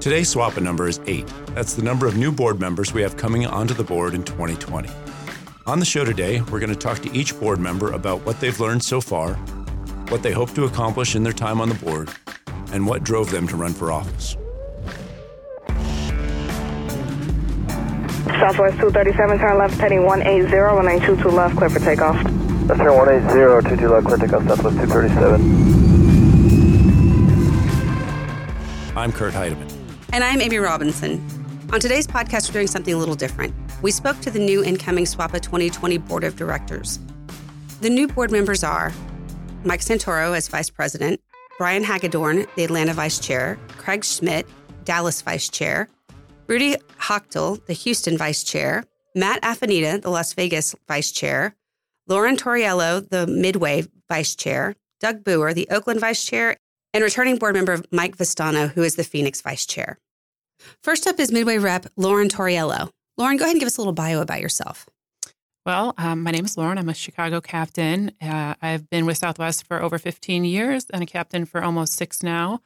Today's SWAPA number is eight. That's the number of new board members we have coming onto the board in 2020. On the show today, we're going to talk to each board member about what they've learned so far, what they hope to accomplish in their time on the board, and what drove them to run for office. Southwest 237, turn left, heading 180, 1922 left, clear for takeoff. That's turn 180, 22 left, clear takeoff, Southwest 237. I'm Kurt Heidemann. And I'm Amy Robinson. On today's podcast, we're doing something a little different. We spoke to the new incoming SWAPA 2020 Board of Directors. The new board members are Mike Santoro as Vice President, Brian Hagedorn, the Atlanta Vice Chair, Craig Schmidt, Dallas Vice Chair, Rudy Hochtel, the Houston Vice Chair, Matt Afanita, the Las Vegas Vice Chair, Lauren Torriello, the Midway Vice Chair, Doug Booher, the Oakland Vice Chair, and returning board member Mike Vistano, who is the Phoenix Vice Chair. First up is Midway Rep Lauren Torriello. Lauren, go ahead and give us a little bio about yourself. Well, um, my name is Lauren. I'm a Chicago captain. Uh, I've been with Southwest for over 15 years and a captain for almost six now.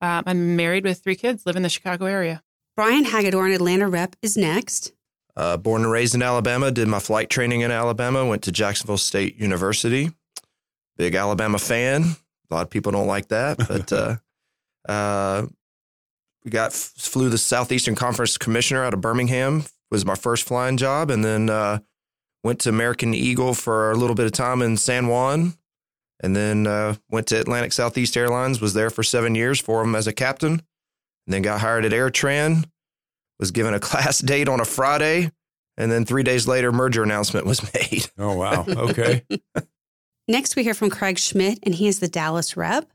Uh, I'm married with three kids, live in the Chicago area. Brian Hagedorn, Atlanta rep, is next. Uh, born and raised in Alabama, did my flight training in Alabama, went to Jacksonville State University. Big Alabama fan. A lot of people don't like that, but uh, uh, we got flew the Southeastern Conference Commissioner out of Birmingham. Was my first flying job, and then uh, went to American Eagle for a little bit of time in San Juan, and then uh, went to Atlantic Southeast Airlines. Was there for seven years for them as a captain and then got hired at AirTran, was given a class date on a Friday, and then three days later, merger announcement was made. Oh, wow. Okay. Next, we hear from Craig Schmidt, and he is the Dallas rep.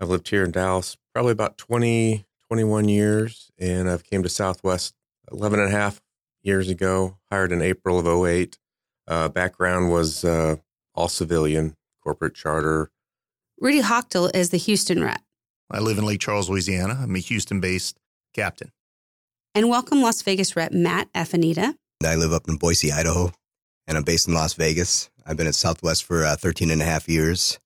I've lived here in Dallas probably about 20, 21 years, and I've came to Southwest 11 and a half years ago, hired in April of 08. Uh, background was uh, all civilian, corporate charter. Rudy Hochtel is the Houston rep. I live in Lake Charles, Louisiana. I'm a Houston based captain. And welcome Las Vegas rep Matt Afanita. I live up in Boise, Idaho, and I'm based in Las Vegas. I've been at Southwest for uh, 13 and a half years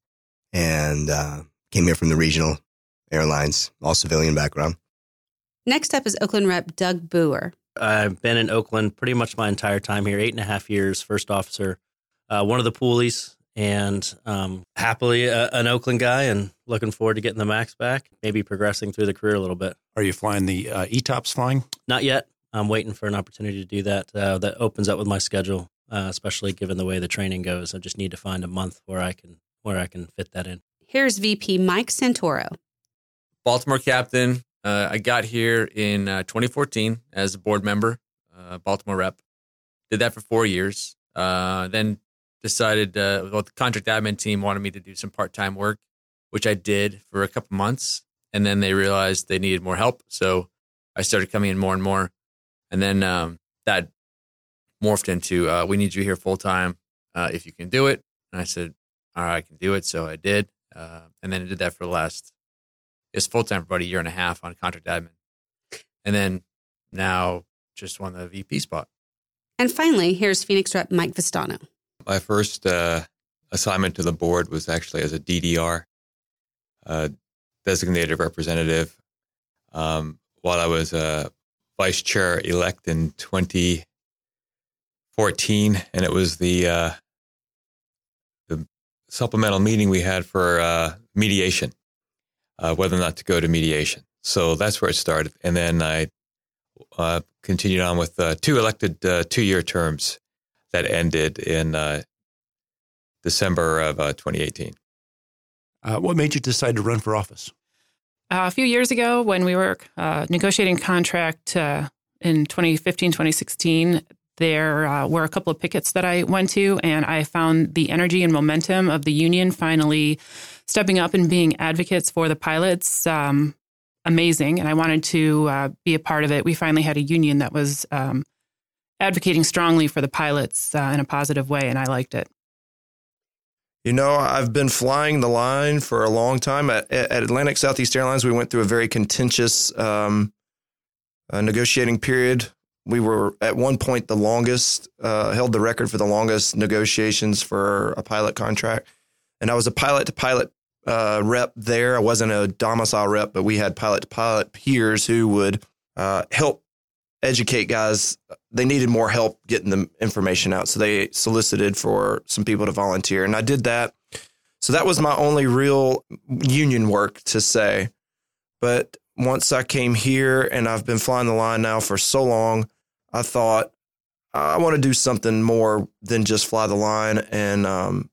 and uh, came here from the regional airlines, all civilian background. Next up is Oakland rep Doug Booher. I've been in Oakland pretty much my entire time here, eight and a half years, first officer, uh, one of the poolies, and um, happily a, an Oakland guy and looking forward to getting the max back, maybe progressing through the career a little bit. Are you flying the uh, ETOPS flying? Not yet. I'm waiting for an opportunity to do that. Uh, that opens up with my schedule, uh, especially given the way the training goes. I just need to find a month where I can where I can fit that in. Here's VP Mike Santoro. Baltimore captain. Uh, I got here in uh, 2014 as a board member, uh, Baltimore rep. Did that for four years. then decided, uh, well, the contract admin team wanted me to do some part time work, which I did for a couple months. And then they realized they needed more help. So I started coming in more and more. And then um, that morphed into, uh, we need you here full time uh, if you can do it. And I said, all right, I can do it. So I did. Uh, and then I did that for the last, it's full time for about a year and a half on contract admin. And then now just won the VP spot. And finally, here's Phoenix rep Mike Vistano. My first uh, assignment to the board was actually as a DDR, uh, designated representative. Um, while I was a vice chair elect in 2014, and it was the uh, the supplemental meeting we had for uh, mediation, uh, whether or not to go to mediation. So that's where it started, and then I uh, continued on with two elected two year terms that ended in uh, December of uh, 2018. Uh, what made you decide to run for office? Uh, a few years ago, when we were uh, negotiating contract uh, in 2015, 2016, there were a couple of pickets that I went to, and I found the energy and momentum of the union finally stepping up and being advocates for the pilots um, amazing. And I wanted to be a part of it. We finally had a union that was um, advocating strongly for the pilots uh, in a positive way, and I liked it. You know, I've been flying the line for a long time. At, at Atlantic Southeast Airlines, we went through a very contentious um, uh, negotiating period. We were at one point the longest, uh, held the record for the longest negotiations for a pilot contract. And I was a pilot to pilot uh, rep there. I wasn't a domicile rep, but we had pilot to pilot peers who would uh, help educate guys. They needed more help getting the information out. So they solicited for some people to volunteer. And I did that. So that was my only real union work to say. But once I came here and I've been flying the line now for so long, I thought I want to do something more than just fly the line. And um,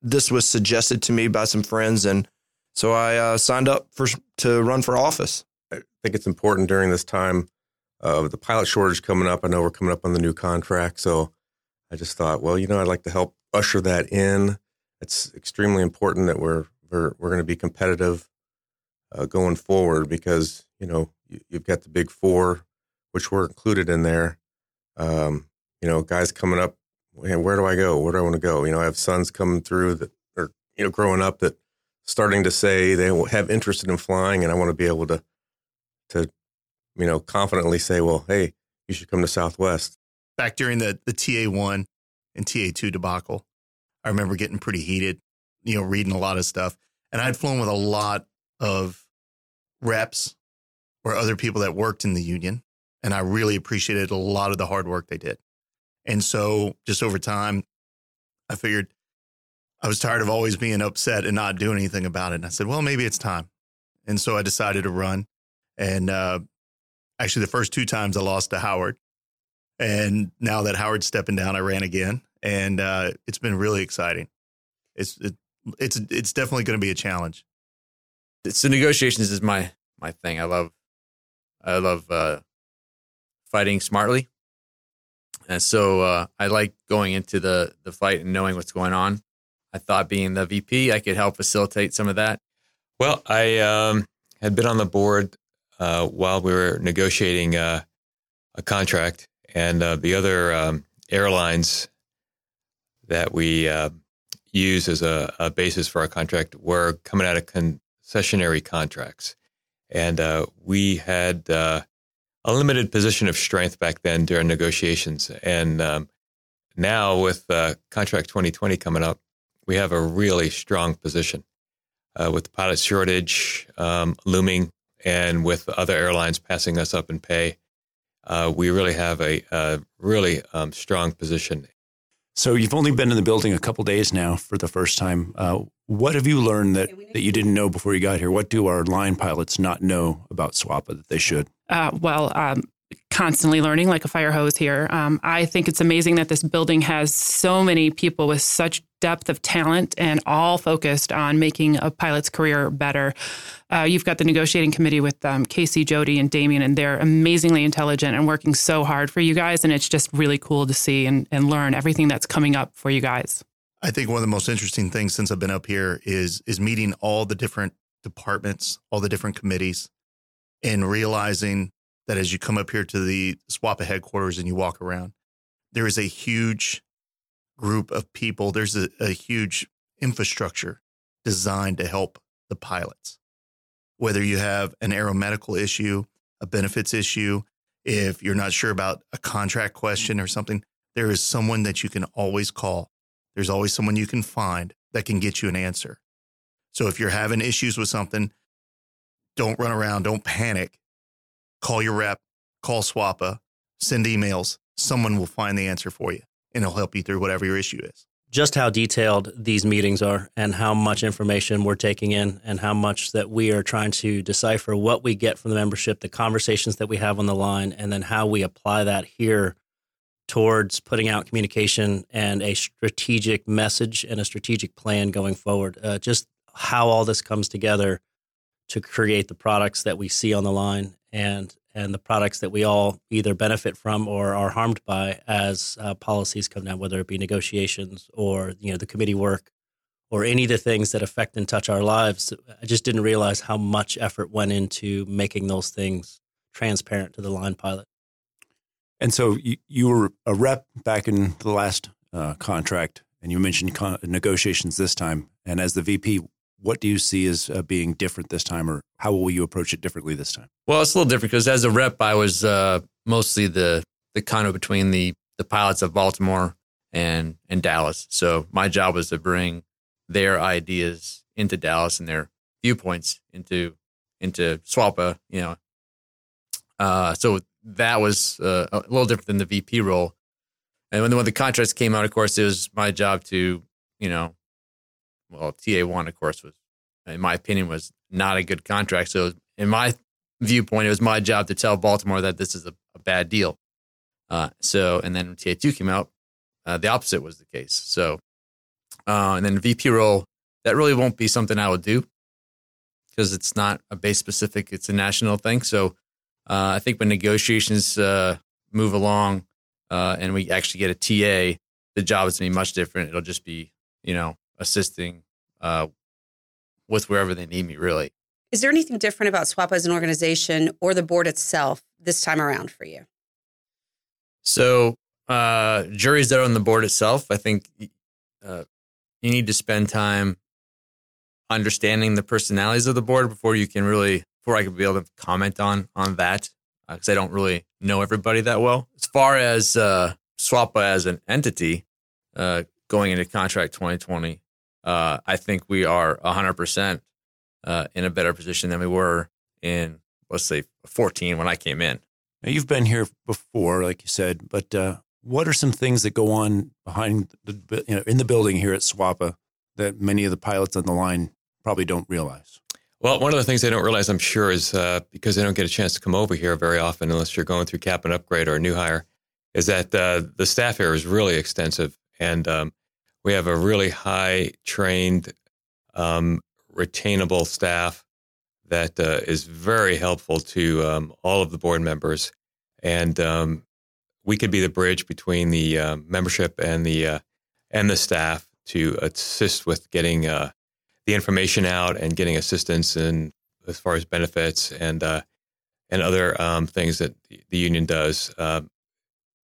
this was suggested to me by some friends. And so I uh, signed up for to run for office. I think it's important during this time of the pilot shortage coming up. I know we're coming up on the new contract. So I just thought, well, you know, I'd like to help usher that in. It's extremely important that we're we're, we're going to be competitive uh, going forward because you know you, have got the big four, which were included in there. Um, you know, guys coming up, where do I go? Where do I want to go? You know, I have sons coming through that are you know growing up that starting to say they have interest in flying, and I want to be able to to you know confidently say, well, hey, you should come to Southwest. Back during the the TA one and TA two debacle, I remember getting pretty heated. You know, reading a lot of stuff, and I'd flown with a lot of reps or other people that worked in the union. And I really appreciated a lot of the hard work they did. And so just over time, I figured I was tired of always being upset and not doing anything about it. And I said, well, maybe it's time. And so I decided to run. And uh, actually, the first two times I lost to Howard. And now that Howard's stepping down, I ran again. And uh, it's been really exciting. It's, it, it's, it's definitely going to be a challenge so negotiations is my my thing. I love I love uh, fighting smartly, and so uh, I like going into the the fight and knowing what's going on. I thought being the VP, I could help facilitate some of that. Well, I um, had been on the board uh, while we were negotiating uh, a contract, and uh, the other um, airlines that we uh, use as a, a, basis for our contract were coming out of con- Sessionary contracts. And uh, we had uh, a limited position of strength back then during negotiations. And um, now, with uh, contract 2020 coming up, we have a really strong position uh, with the pilot shortage um, looming and with other airlines passing us up in pay. Uh, we really have a, a really um, strong position. So you've only been in the building a couple days now for the first time. Uh, what have you learned that, that you didn't know before you got here? What do our line pilots not know about SWAPA that they should? Uh, well, um, constantly learning like a fire hose here. Um, I think it's amazing that this building has so many people with such depth of talent and all focused on making a pilot's career better. Uh, you've got the negotiating committee with um, Casey, Jody, and Damien, and they're amazingly intelligent and working so hard for you guys. And it's just really cool to see and, and learn everything that's coming up for you guys. I think one of the most interesting things since I've been up here is is meeting all the different departments, all the different committees, and realizing that as you come up here to the SWAPA headquarters and you walk around, there is a huge group of people. There's a, a huge infrastructure designed to help the pilots. Whether you have an aeromedical issue, a benefits issue, if you're not sure about a contract question or something, there is someone that you can always call there's always someone you can find that can get you an answer. So if you're having issues with something, don't run around, don't panic. Call your rep, call SWAPA, send emails. Someone will find the answer for you and it'll help you through whatever your issue is. Just how detailed these meetings are and how much information we're taking in and how much that we are trying to decipher what we get from the membership, the conversations that we have on the line, and then how we apply that here towards putting out communication and a strategic message and a strategic plan going forward. Uh, just how all this comes together to create the products that we see on the line and and the products that we all either benefit from or are harmed by as uh, policies come down, whether it be negotiations or you know the committee work or any of the things that affect and touch our lives. I just didn't realize how much effort went into making those things transparent to the line pilot. And so you, you were a rep back in the last uh, contract, and you mentioned con- negotiations this time. And as the VP, what do you see as uh, being different this time, or how will you approach it differently this time? Well, it's a little different because as a rep, I was uh, mostly the the conduit between the the pilots of Baltimore and and Dallas. So my job was to bring their ideas into Dallas and their viewpoints into into SWAPA. You know, uh, so that was uh, a little different than the VP role. And when the, when the contracts came out, of course, it was my job to you know, well, TA one, of course, was in my opinion was not a good contract. So in my viewpoint, it was my job to tell Baltimore that this is a, a bad deal. Uh, so, and then when TA2 came out, uh, the opposite was the case. So, uh, and then VP role, that really won't be something I would do because it's not a base specific, it's a national thing. So, uh, I think when negotiations uh, move along uh, and we actually get a TA, the job is going to be much different. It'll just be, you know, assisting uh, with wherever they need me, really. Is there anything different about SWAPA as an organization or the board itself this time around for you? So, uh, jury's that on the board itself. I think uh, you need to spend time understanding the personalities of the board before you can really, before I could be able to comment on on that, because uh, I don't really know everybody that well. As far as uh, SWAPA as an entity uh, going into contract 2020, uh, I think we are 100% uh, in a better position than we were in, let's say, 14 when I came in. Now, you've been here before, like you said, but uh, what are some things that go on behind the, you know, in the building here at SWAPA that many of the pilots on the line probably don't realize? Well, one of the things they don't realize, I'm sure, is uh, because they don't get a chance to come over here very often unless you're going through cap and upgrade or a new hire, is that uh, the staff here is really extensive. And um, we have a really high trained, um, retainable staff that uh, is very helpful to um, all of the board members. And um, we could be the bridge between the uh, membership and the uh, and the staff to assist with getting uh, the information out and getting assistance and as far as benefits and uh, and other um, things that the union does. Uh,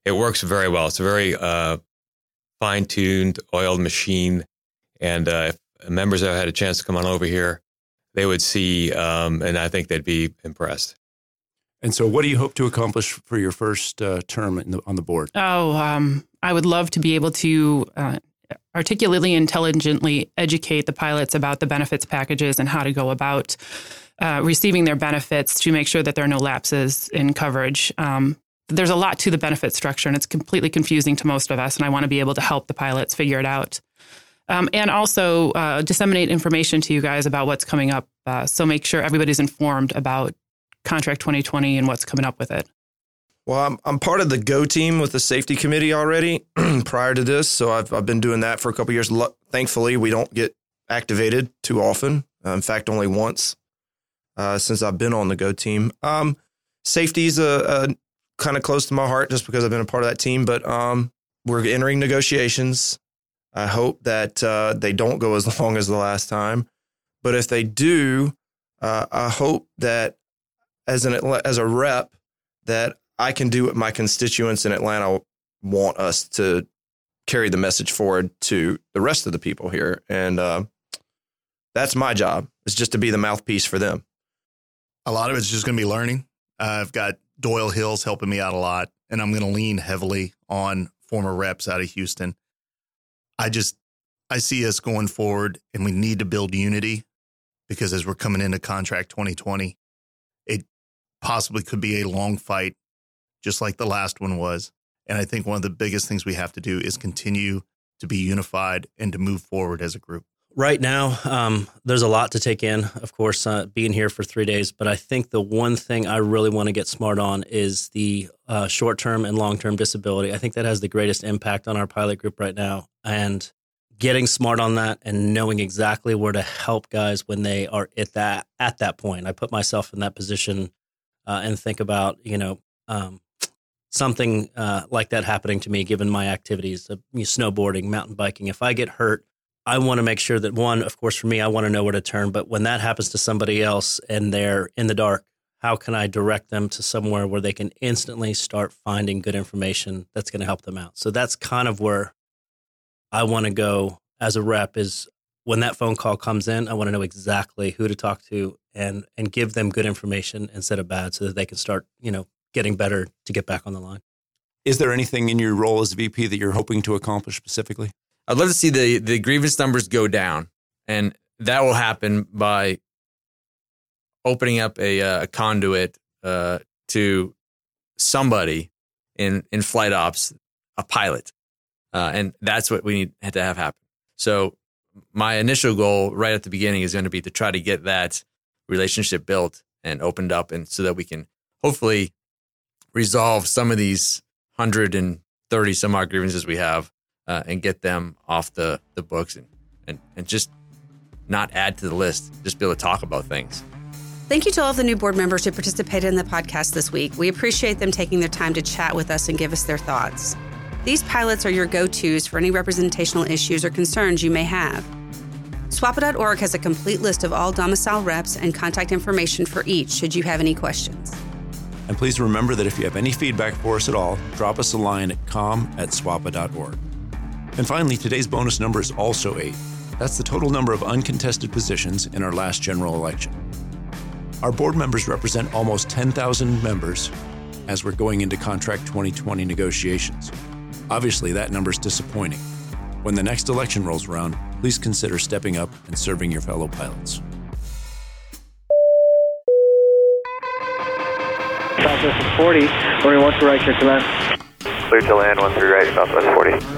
it works very well. It's a very fine tuned, oiled machine. And uh, if members have had a chance to come on over here, they would see, um, and I think they'd be impressed. And so, what do you hope to accomplish for your first uh, term the, on the board? Oh, um, I would love to be able to uh, articulately, intelligently educate the pilots about the benefits packages and how to go about uh, receiving their benefits to make sure that there are no lapses in coverage. Um, there's a lot to the benefit structure and it's completely confusing to most of us. And I want to be able to help the pilots figure it out. Um, and also uh, disseminate information to you guys about what's coming up. Uh, so make sure everybody's informed about Contract 2020 and what's coming up with it. Well, I'm, I'm part of the Go team with the safety committee already prior to this. So I've, I've been doing that for a couple years. Thankfully, we don't get activated too often. Uh, in fact, only once uh, since I've been on the Go team. Um, safety is a, a kind of close to my heart just because I've been a part of that team. But um, we're entering negotiations. I hope that uh, they don't go as long as the last time. But if they do, uh, I hope that as an as a rep that I can do what my constituents in Atlanta want us to carry the message forward to the rest of the people here, and uh, that's my job. Is just to be the mouthpiece for them. A lot of it's just going to be learning. I've got Doyle Hill's helping me out a lot, and I'm going to lean heavily on former reps out of Houston. I just I see us going forward, and we need to build unity because as we're coming into contract 2020, it possibly could be a long fight, just like the last one was. And I think one of the biggest things we have to do is continue to be unified and to move forward as a group right now, um, there's a lot to take in, of course, uh, being here for three days. But I think the one thing I really want to get smart on is the uh, short term and long term disability. I think that has the greatest impact on our pilot group right now. And getting smart on that and knowing exactly where to help guys when they are at that at that point. I put myself in that position uh, and think about you know um, something uh, like that happening to me, given my activities, uh, snowboarding, mountain biking. If I get hurt I want to make sure that one, of course, for me, I want to know where to turn. But when that happens to somebody else and they're in the dark, how can I direct them to somewhere where they can instantly start finding good information that's going to help them out? So that's kind of where I want to go as a rep is when that phone call comes in, I want to know exactly who to talk to and and give them good information instead of bad so that they can start, you know, getting better to get back on the line. Is there anything in your role as VP that you're hoping to accomplish specifically? I'd love to see the the grievance numbers go down, and that will happen by opening up a, uh, a conduit uh, to somebody in in flight ops, a pilot, uh, and that's what we need had to have happen. So my initial goal right at the beginning is going to be to try to get that relationship built and opened up, and so that we can hopefully resolve some of these hundred and thirty some odd grievances we have, uh, and get them off the the books and and and just not add to the list, just be able to talk about things. Thank you to all of the new board members who participated in the podcast this week. We appreciate them taking their time to chat with us and give us their thoughts. These pilots are your go tos for any representational issues or concerns you may have. SWAPA.org has a complete list of all domicile reps and contact information for each should you have any questions. And please remember that if you have any feedback for us at all, drop us a line at com at swapa.org. And finally, today's bonus number is also eight. That's the total number of uncontested positions in our last general election. Our board members represent almost 10,000 members as we're going into Contract 2020 negotiations. Obviously, that number is disappointing. When the next election rolls around, please consider stepping up and serving your fellow pilots. Southwest 40, running 1 to right, clear to land. Clear to land, 1 3 right, Southwest 40.